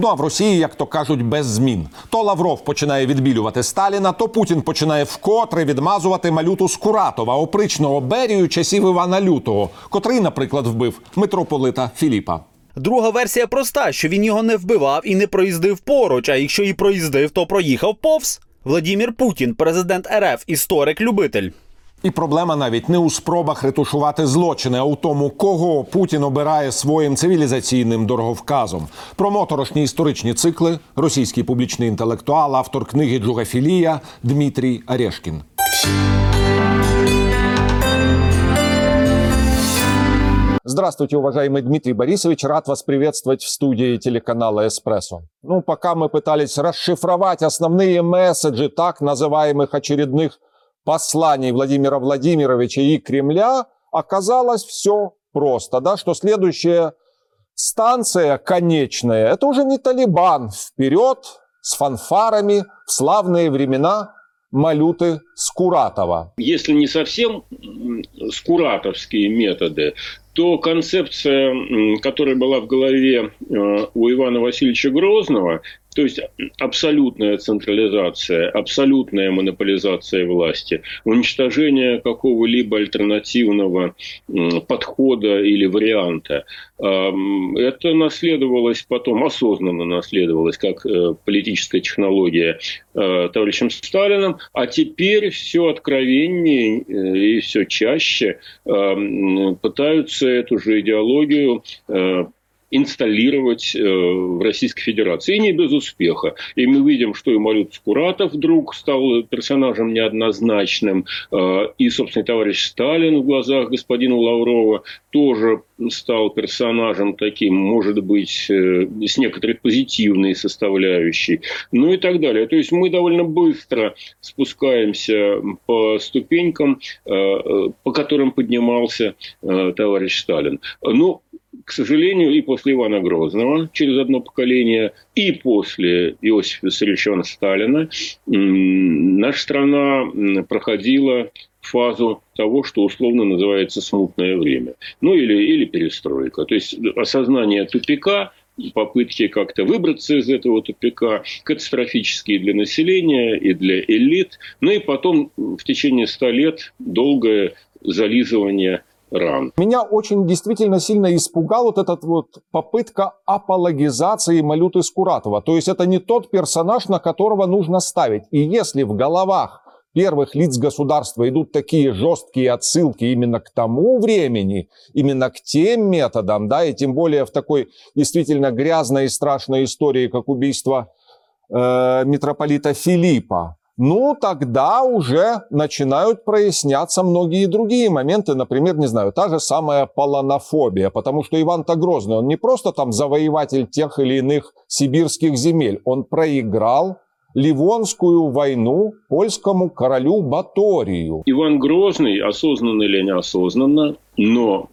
Ну а в Росії, як то кажуть, без змін. То Лавров починає відбілювати Сталіна, то Путін починає вкотре відмазувати малюту Скуратова, опричного Берію часів Івана Лютого, котрий, наприклад, вбив митрополита Філіпа. Друга версія проста, що він його не вбивав і не проїздив поруч. А якщо і проїздив, то проїхав повз. Владімір Путін, президент РФ, історик-любитель. І проблема навіть не у спробах ретушувати злочини, а у тому, кого Путін обирає своїм цивілізаційним дороговказом. Про моторошні історичні цикли російський публічний інтелектуал, автор книги Джугафілія Дмитрій Орешкін. Здравствуйте, уважаемый Дмитрий Борисович. Рад вас приветствовать в студии телеканала «Эспрессо». Ну, пока мы пытались расшифровать основные месседжи так называемых очередных посланий Владимира Владимировича и Кремля, оказалось все просто, да, что следующая станция конечная, это уже не Талибан, вперед с фанфарами в славные времена Малюты Скуратова. Если не совсем скуратовские методы, то концепция, которая была в голове э, у Ивана Васильевича Грозного, то есть абсолютная централизация, абсолютная монополизация власти, уничтожение какого-либо альтернативного подхода или варианта. Это наследовалось потом, осознанно наследовалось, как э, политическая технология э, товарищем Сталиным, а теперь все откровеннее э, и все чаще пытаются эту же идеологию инсталлировать э, в Российской Федерации. И не без успеха. И мы видим, что и Малют Скуратов вдруг стал персонажем неоднозначным. Э, и, собственно, товарищ Сталин в глазах господина Лаврова тоже стал персонажем таким, может быть, э, с некоторой позитивной составляющей. Ну и так далее. То есть мы довольно быстро спускаемся по ступенькам, по которым поднимался товарищ Сталин. Ну, к сожалению, и после Ивана Грозного через одно поколение, и после Иосифа Виссарионовича Сталина наша страна проходила фазу того, что условно называется смутное время. Ну или, или перестройка. То есть осознание тупика, попытки как-то выбраться из этого тупика, катастрофические для населения и для элит. Ну и потом в течение ста лет долгое зализывание ран. Меня очень действительно сильно испугал вот этот вот попытка апологизации Малюты Скуратова. То есть это не тот персонаж, на которого нужно ставить. И если в головах первых лиц государства идут такие жесткие отсылки именно к тому времени, именно к тем методам, да, и тем более в такой действительно грязной и страшной истории, как убийство э, митрополита Филиппа, ну, тогда уже начинают проясняться многие другие моменты. Например, не знаю, та же самая полонофобия. Потому что Иван-то Грозный, он не просто там завоеватель тех или иных сибирских земель. Он проиграл Ливонскую войну польскому королю Баторию. Иван Грозный, осознанно или неосознанно, но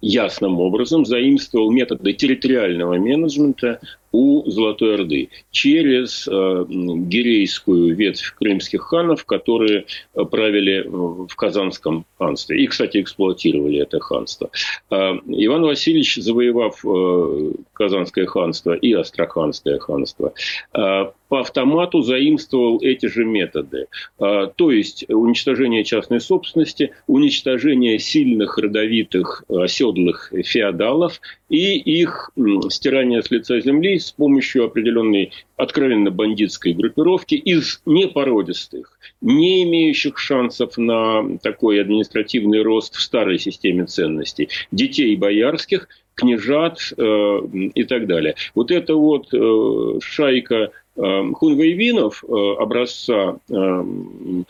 ясным образом заимствовал методы территориального менеджмента у Золотой Орды через э, гирейскую ветвь крымских ханов, которые э, правили в Казанском ханстве. И, кстати, эксплуатировали это ханство. Э, Иван Васильевич, завоевав э, Казанское ханство и Астраханское ханство, э, по автомату заимствовал эти же методы. Э, то есть уничтожение частной собственности, уничтожение сильных родовитых оседлых феодалов и их стирание с лица земли с помощью определенной откровенно бандитской группировки из непородистых, не имеющих шансов на такой административный рост в старой системе ценностей, детей боярских, княжат э, и так далее. Вот эта вот э, шайка Эм, хунвейвинов э, образца XVI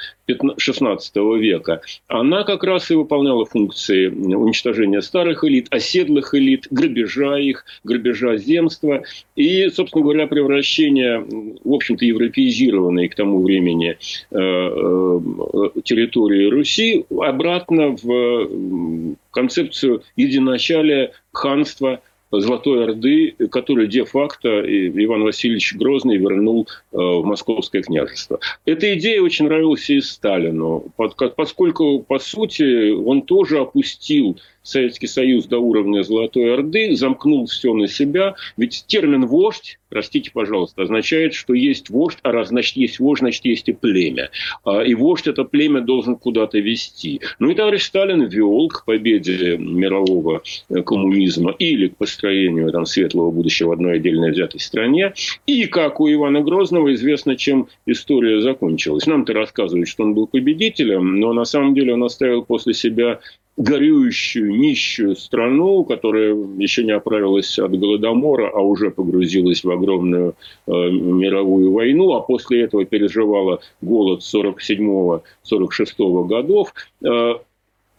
эм, века, она как раз и выполняла функции уничтожения старых элит, оседлых элит, грабежа их, грабежа земства и, собственно говоря, превращения, в общем-то, европеизированной к тому времени э, э, территории Руси обратно в концепцию единоначалия ханства – Золотой Орды, которую де-факто Иван Васильевич Грозный вернул э, в Московское княжество. Эта идея очень нравилась и Сталину, поскольку, по сути, он тоже опустил Советский Союз до уровня Золотой Орды, замкнул все на себя. Ведь термин «вождь», простите, пожалуйста, означает, что есть вождь, а раз значит есть вождь, значит есть и племя. А, и вождь это племя должен куда-то вести. Ну и товарищ Сталин вел к победе мирового э, коммунизма или к построению там, светлого будущего в одной отдельно взятой стране. И, как у Ивана Грозного, известно, чем история закончилась. Нам-то рассказывают, что он был победителем, но на самом деле он оставил после себя горюющую, нищую страну, которая еще не оправилась от Голодомора, а уже погрузилась в огромную э, мировую войну, а после этого переживала голод 47-46 годов. Э,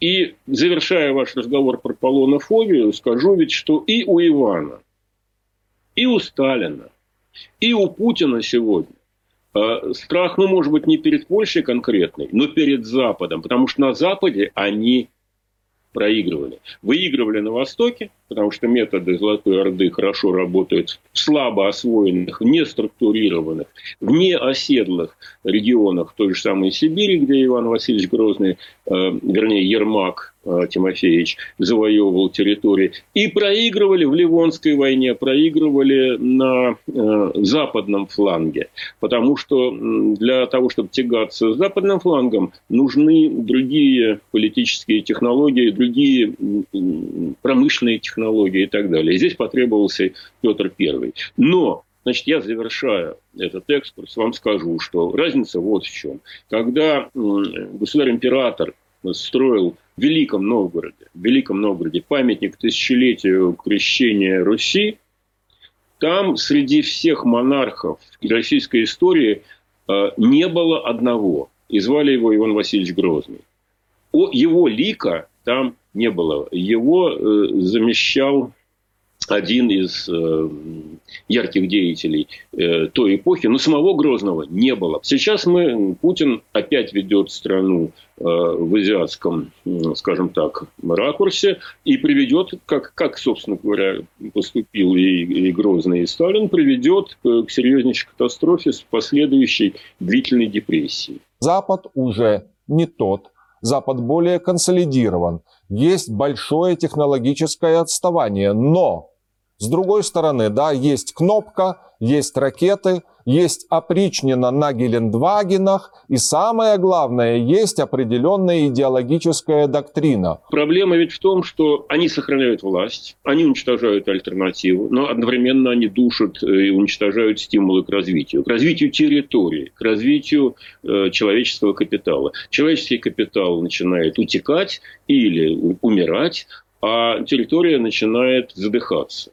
и завершая ваш разговор про полонофобию, скажу ведь, что и у Ивана, и у Сталина, и у Путина сегодня э, страх, ну, может быть, не перед Польшей конкретной, но перед Западом, потому что на Западе они проигрывали. Выигрывали на Востоке, потому что методы Золотой Орды хорошо работают в слабо освоенных, не структурированных, в неоседлых регионах той же самой Сибири, где Иван Васильевич Грозный, э, вернее, Ермак э, Тимофеевич завоевывал территории. И проигрывали в Ливонской войне, проигрывали на э, западном фланге. Потому что для того, чтобы тягаться с западным флангом, нужны другие политические технологии, другие промышленные технологии технологии и так далее. И здесь потребовался Петр Первый. Но Значит, я завершаю этот экскурс, вам скажу, что разница вот в чем. Когда государь-император строил в Великом Новгороде, в Великом Новгороде памятник тысячелетию крещения Руси, там среди всех монархов российской истории э, не было одного. И звали его Иван Васильевич Грозный. О, его лика там не было. Его э, замещал один из э, ярких деятелей э, той эпохи, но самого Грозного не было. Сейчас мы, Путин опять ведет страну э, в азиатском, э, скажем так, ракурсе и приведет, как, как собственно говоря, поступил и, и Грозный, и Сталин, приведет к, к серьезнейшей катастрофе с последующей длительной депрессией. Запад уже не тот, Запад более консолидирован, есть большое технологическое отставание, но с другой стороны, да, есть кнопка, есть ракеты, есть опричнина на Гелендвагенах, и самое главное, есть определенная идеологическая доктрина. Проблема ведь в том, что они сохраняют власть, они уничтожают альтернативу, но одновременно они душат и уничтожают стимулы к развитию, к развитию территории, к развитию э, человеческого капитала. Человеческий капитал начинает утекать или умирать, а территория начинает задыхаться.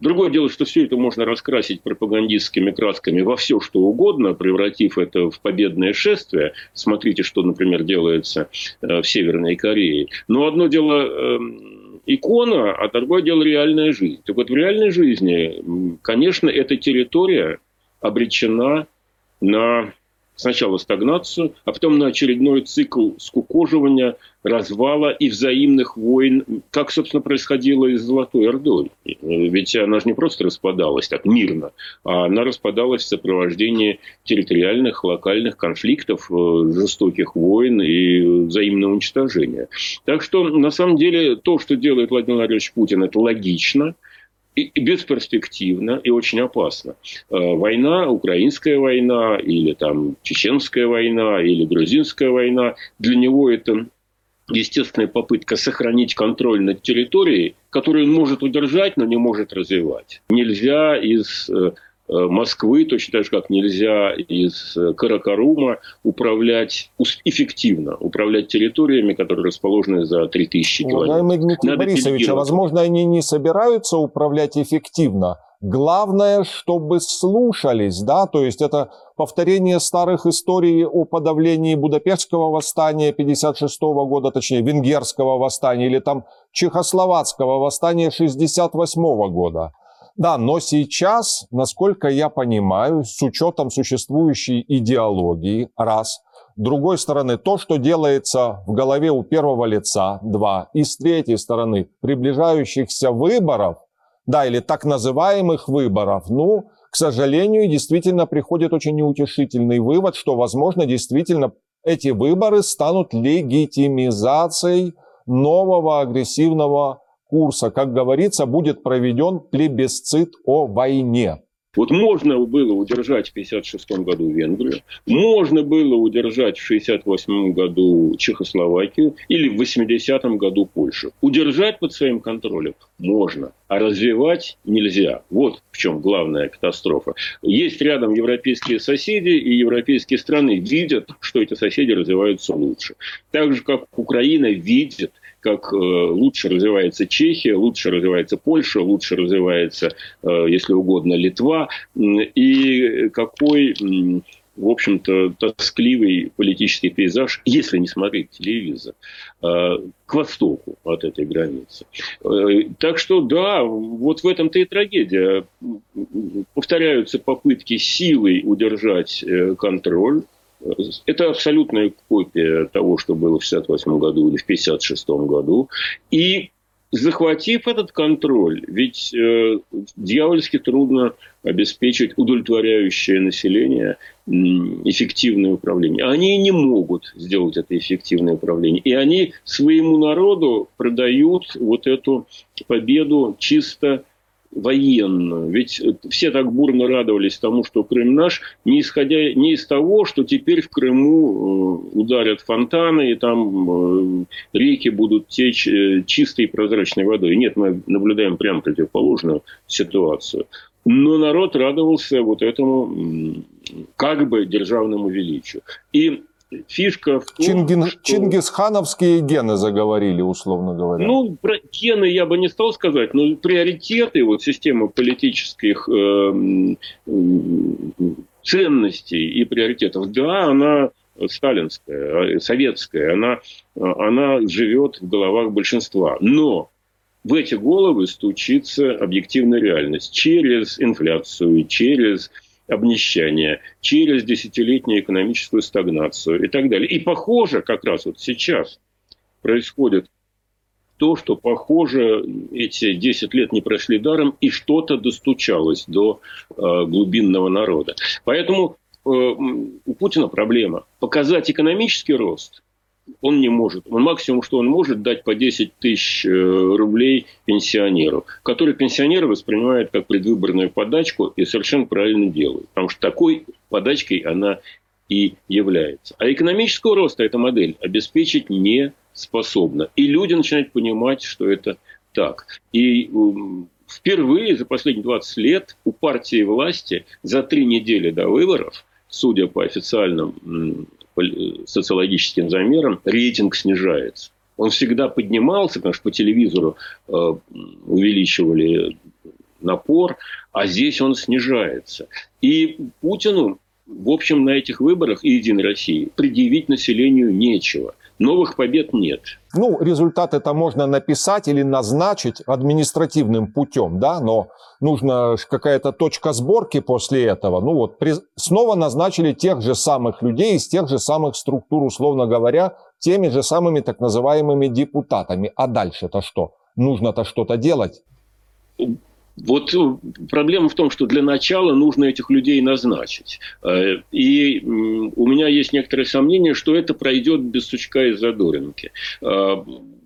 Другое дело, что все это можно раскрасить пропагандистскими красками во все, что угодно, превратив это в победное шествие. Смотрите, что, например, делается э, в Северной Корее. Но одно дело эм, икона, а другое дело реальная жизнь. Так вот, в реальной жизни, конечно, эта территория обречена на сначала стагнацию, а потом на очередной цикл скукоживания, развала и взаимных войн, как, собственно, происходило и с Золотой Ордой. Ведь она же не просто распадалась так мирно, а она распадалась в сопровождении территориальных, локальных конфликтов, э, жестоких войн и взаимного уничтожения. Так что, на самом деле, то, что делает Владимир Владимирович Путин, это логично – и бесперспективно и очень опасно. Э, война, украинская война, или там чеченская война, или грузинская война, для него это естественная попытка сохранить контроль над территорией, которую он может удержать, но не может развивать. Нельзя из э, Москвы, точно так же, как нельзя из э, Каракарума управлять эффективно, управлять территориями, которые расположены за 3000 километров. Уважаемый Дмитрий Надо Борисович, а возможно, они не собираются управлять эффективно. Главное, чтобы слушались, да, то есть это повторение старых историй о подавлении Будапештского восстания 56 года, точнее, венгерского восстания или там чехословацкого восстания 68 года. Да, но сейчас, насколько я понимаю, с учетом существующей идеологии, раз, другой стороны, то, что делается в голове у первого лица, два, и с третьей стороны, приближающихся выборов, да, или так называемых выборов, ну, к сожалению, действительно приходит очень неутешительный вывод, что, возможно, действительно эти выборы станут легитимизацией нового агрессивного курса. Как говорится, будет проведен плебисцит о войне. Вот можно было удержать в 1956 году Венгрию, можно было удержать в 1968 году Чехословакию или в 80 году Польшу. Удержать под своим контролем можно, а развивать нельзя. Вот в чем главная катастрофа. Есть рядом европейские соседи, и европейские страны видят, что эти соседи развиваются лучше. Так же, как Украина видит, как э, лучше развивается Чехия, лучше развивается Польша, лучше развивается, э, если угодно, Литва, и какой в общем-то, тоскливый политический пейзаж, если не смотреть телевизор, э, к востоку от этой границы. Так что, да, вот в этом-то и трагедия. Повторяются попытки силой удержать контроль, это абсолютная копия того, что было в 1968 году или в 1956 году. И захватив этот контроль, ведь э, дьявольски трудно обеспечить удовлетворяющее население эффективное управление. Они не могут сделать это эффективное управление. И они своему народу продают вот эту победу чисто военную. Ведь все так бурно радовались тому, что Крым наш, не исходя не из того, что теперь в Крыму э, ударят фонтаны, и там э, реки будут течь э, чистой прозрачной водой. Нет, мы наблюдаем прямо противоположную ситуацию. Но народ радовался вот этому как бы державному величию. И фишка в том, Чингин, что... Чингисхановские гены заговорили, условно говоря. Ну, про гены я бы не стал сказать, но приоритеты вот системы политических э, ценностей и приоритетов, да, она сталинская, советская, она, она живет в головах большинства. Но в эти головы стучится объективная реальность через инфляцию, через обнищания, через десятилетнюю экономическую стагнацию и так далее. И похоже, как раз вот сейчас происходит то, что, похоже, эти 10 лет не прошли даром, и что-то достучалось до э, глубинного народа. Поэтому э, у Путина проблема. Показать экономический рост он не может. Он максимум, что он может, дать по 10 тысяч э, рублей пенсионеру, который пенсионеры воспринимают как предвыборную подачку и совершенно правильно делают. Потому что такой подачкой она и является. А экономического роста эта модель обеспечить не способна. И люди начинают понимать, что это так. И впервые за последние 20 лет у партии власти за три недели до выборов, судя по официальным социологическим замерам, рейтинг снижается. Он всегда поднимался, потому что по телевизору э, увеличивали напор, а здесь он снижается. И Путину, в общем, на этих выборах и Единой России предъявить населению нечего. Новых побед нет. Ну, результат это можно написать или назначить административным путем, да, но нужна какая-то точка сборки после этого. Ну вот, при... снова назначили тех же самых людей из тех же самых структур, условно говоря, теми же самыми так называемыми депутатами. А дальше-то что? Нужно-то что-то делать. Вот э, проблема в том, что для начала нужно этих людей назначить. Э, и у меня есть некоторые сомнения, что это пройдет без сучка и задоринки. Э,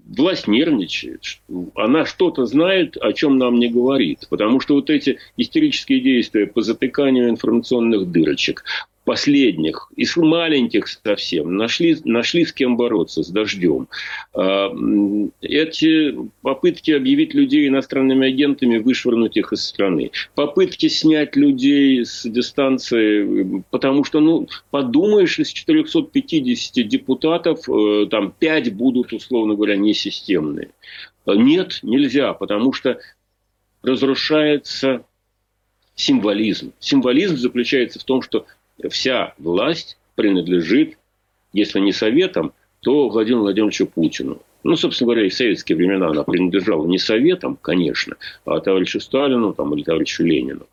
власть нервничает, она что-то знает, о чем нам не говорит. Потому что вот эти истерические действия по затыканию информационных дырочек, последних, из маленьких совсем, нашли, нашли с кем бороться, с дождем. А, эти попытки объявить людей иностранными агентами, вышвырнуть их из страны. Попытки снять людей с дистанции, потому что, ну, подумаешь, из 450 депутатов, э, там 5 будут, условно говоря, несистемные. Нет, нельзя, потому что разрушается символизм. Символизм заключается в том, что вся власть принадлежит, если не Советам, то Владимиру Владимировичу Путину. Ну, собственно говоря, и в советские времена она принадлежала не Советам, конечно, а товарищу Сталину там, или товарищу Ленину.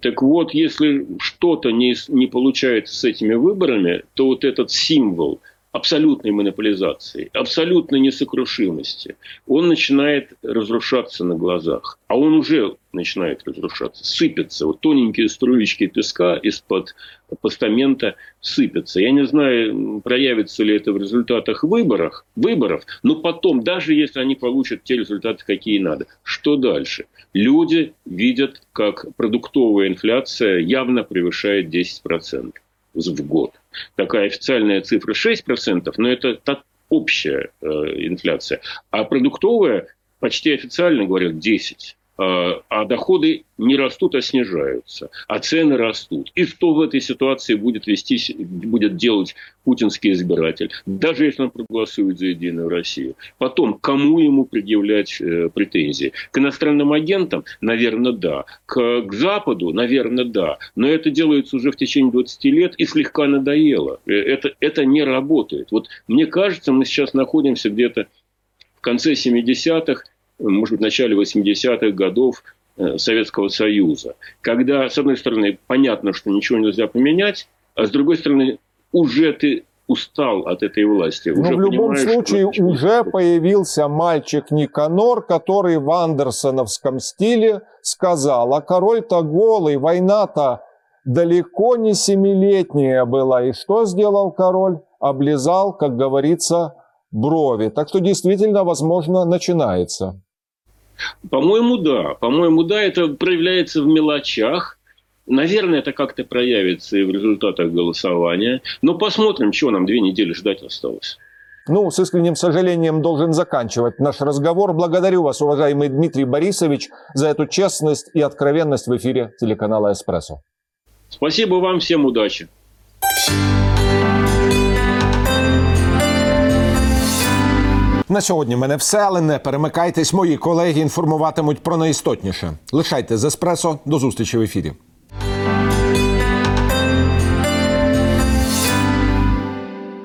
Так вот, если что-то не, не получается с этими выборами, то вот этот символ абсолютной монополизации, абсолютной несокрушимости, он начинает разрушаться на глазах. А он уже начинает разрушаться, сыпется. Вот тоненькие струечки песка из-под постамента сыпятся. Я не знаю, проявится ли это в результатах выборов, выборов, но потом, даже если они получат те результаты, какие надо, что дальше? Люди видят, как продуктовая инфляция явно превышает 10% в год. Такая официальная цифра 6%, но это так общая э, инфляция. А продуктовая почти официально говорят 10%. А, а доходы не растут, а снижаются, а цены растут. И что в этой ситуации будет вести, будет делать путинский избиратель, даже если он проголосует за Единую Россию? Потом, кому ему предъявлять э, претензии? К иностранным агентам? Наверное, да. К, к Западу? Наверное, да. Но это делается уже в течение 20 лет и слегка надоело. Э, это, это не работает. Вот мне кажется, мы сейчас находимся где-то в конце 70-х, может быть, в начале 80-х годов э, Советского Союза, когда, с одной стороны, понятно, что ничего нельзя поменять, а с другой стороны, уже ты устал от этой власти. Но уже в любом случае что... уже появился мальчик Никанор, который в андерсоновском стиле сказал, а король-то голый, война-то далеко не семилетняя была. И что сделал король? Облизал, как говорится, брови. Так что действительно, возможно, начинается. По-моему, да. По-моему, да, это проявляется в мелочах. Наверное, это как-то проявится и в результатах голосования. Но посмотрим, чего нам две недели ждать осталось. Ну, с искренним сожалением должен заканчивать наш разговор. Благодарю вас, уважаемый Дмитрий Борисович, за эту честность и откровенность в эфире телеканала «Эспрессо». Спасибо вам, всем удачи. На сьогодні в мене все, але не перемикайтесь. Мої колеги інформуватимуть про найістотніше. Лишайте з еспресо. До зустрічі в ефірі.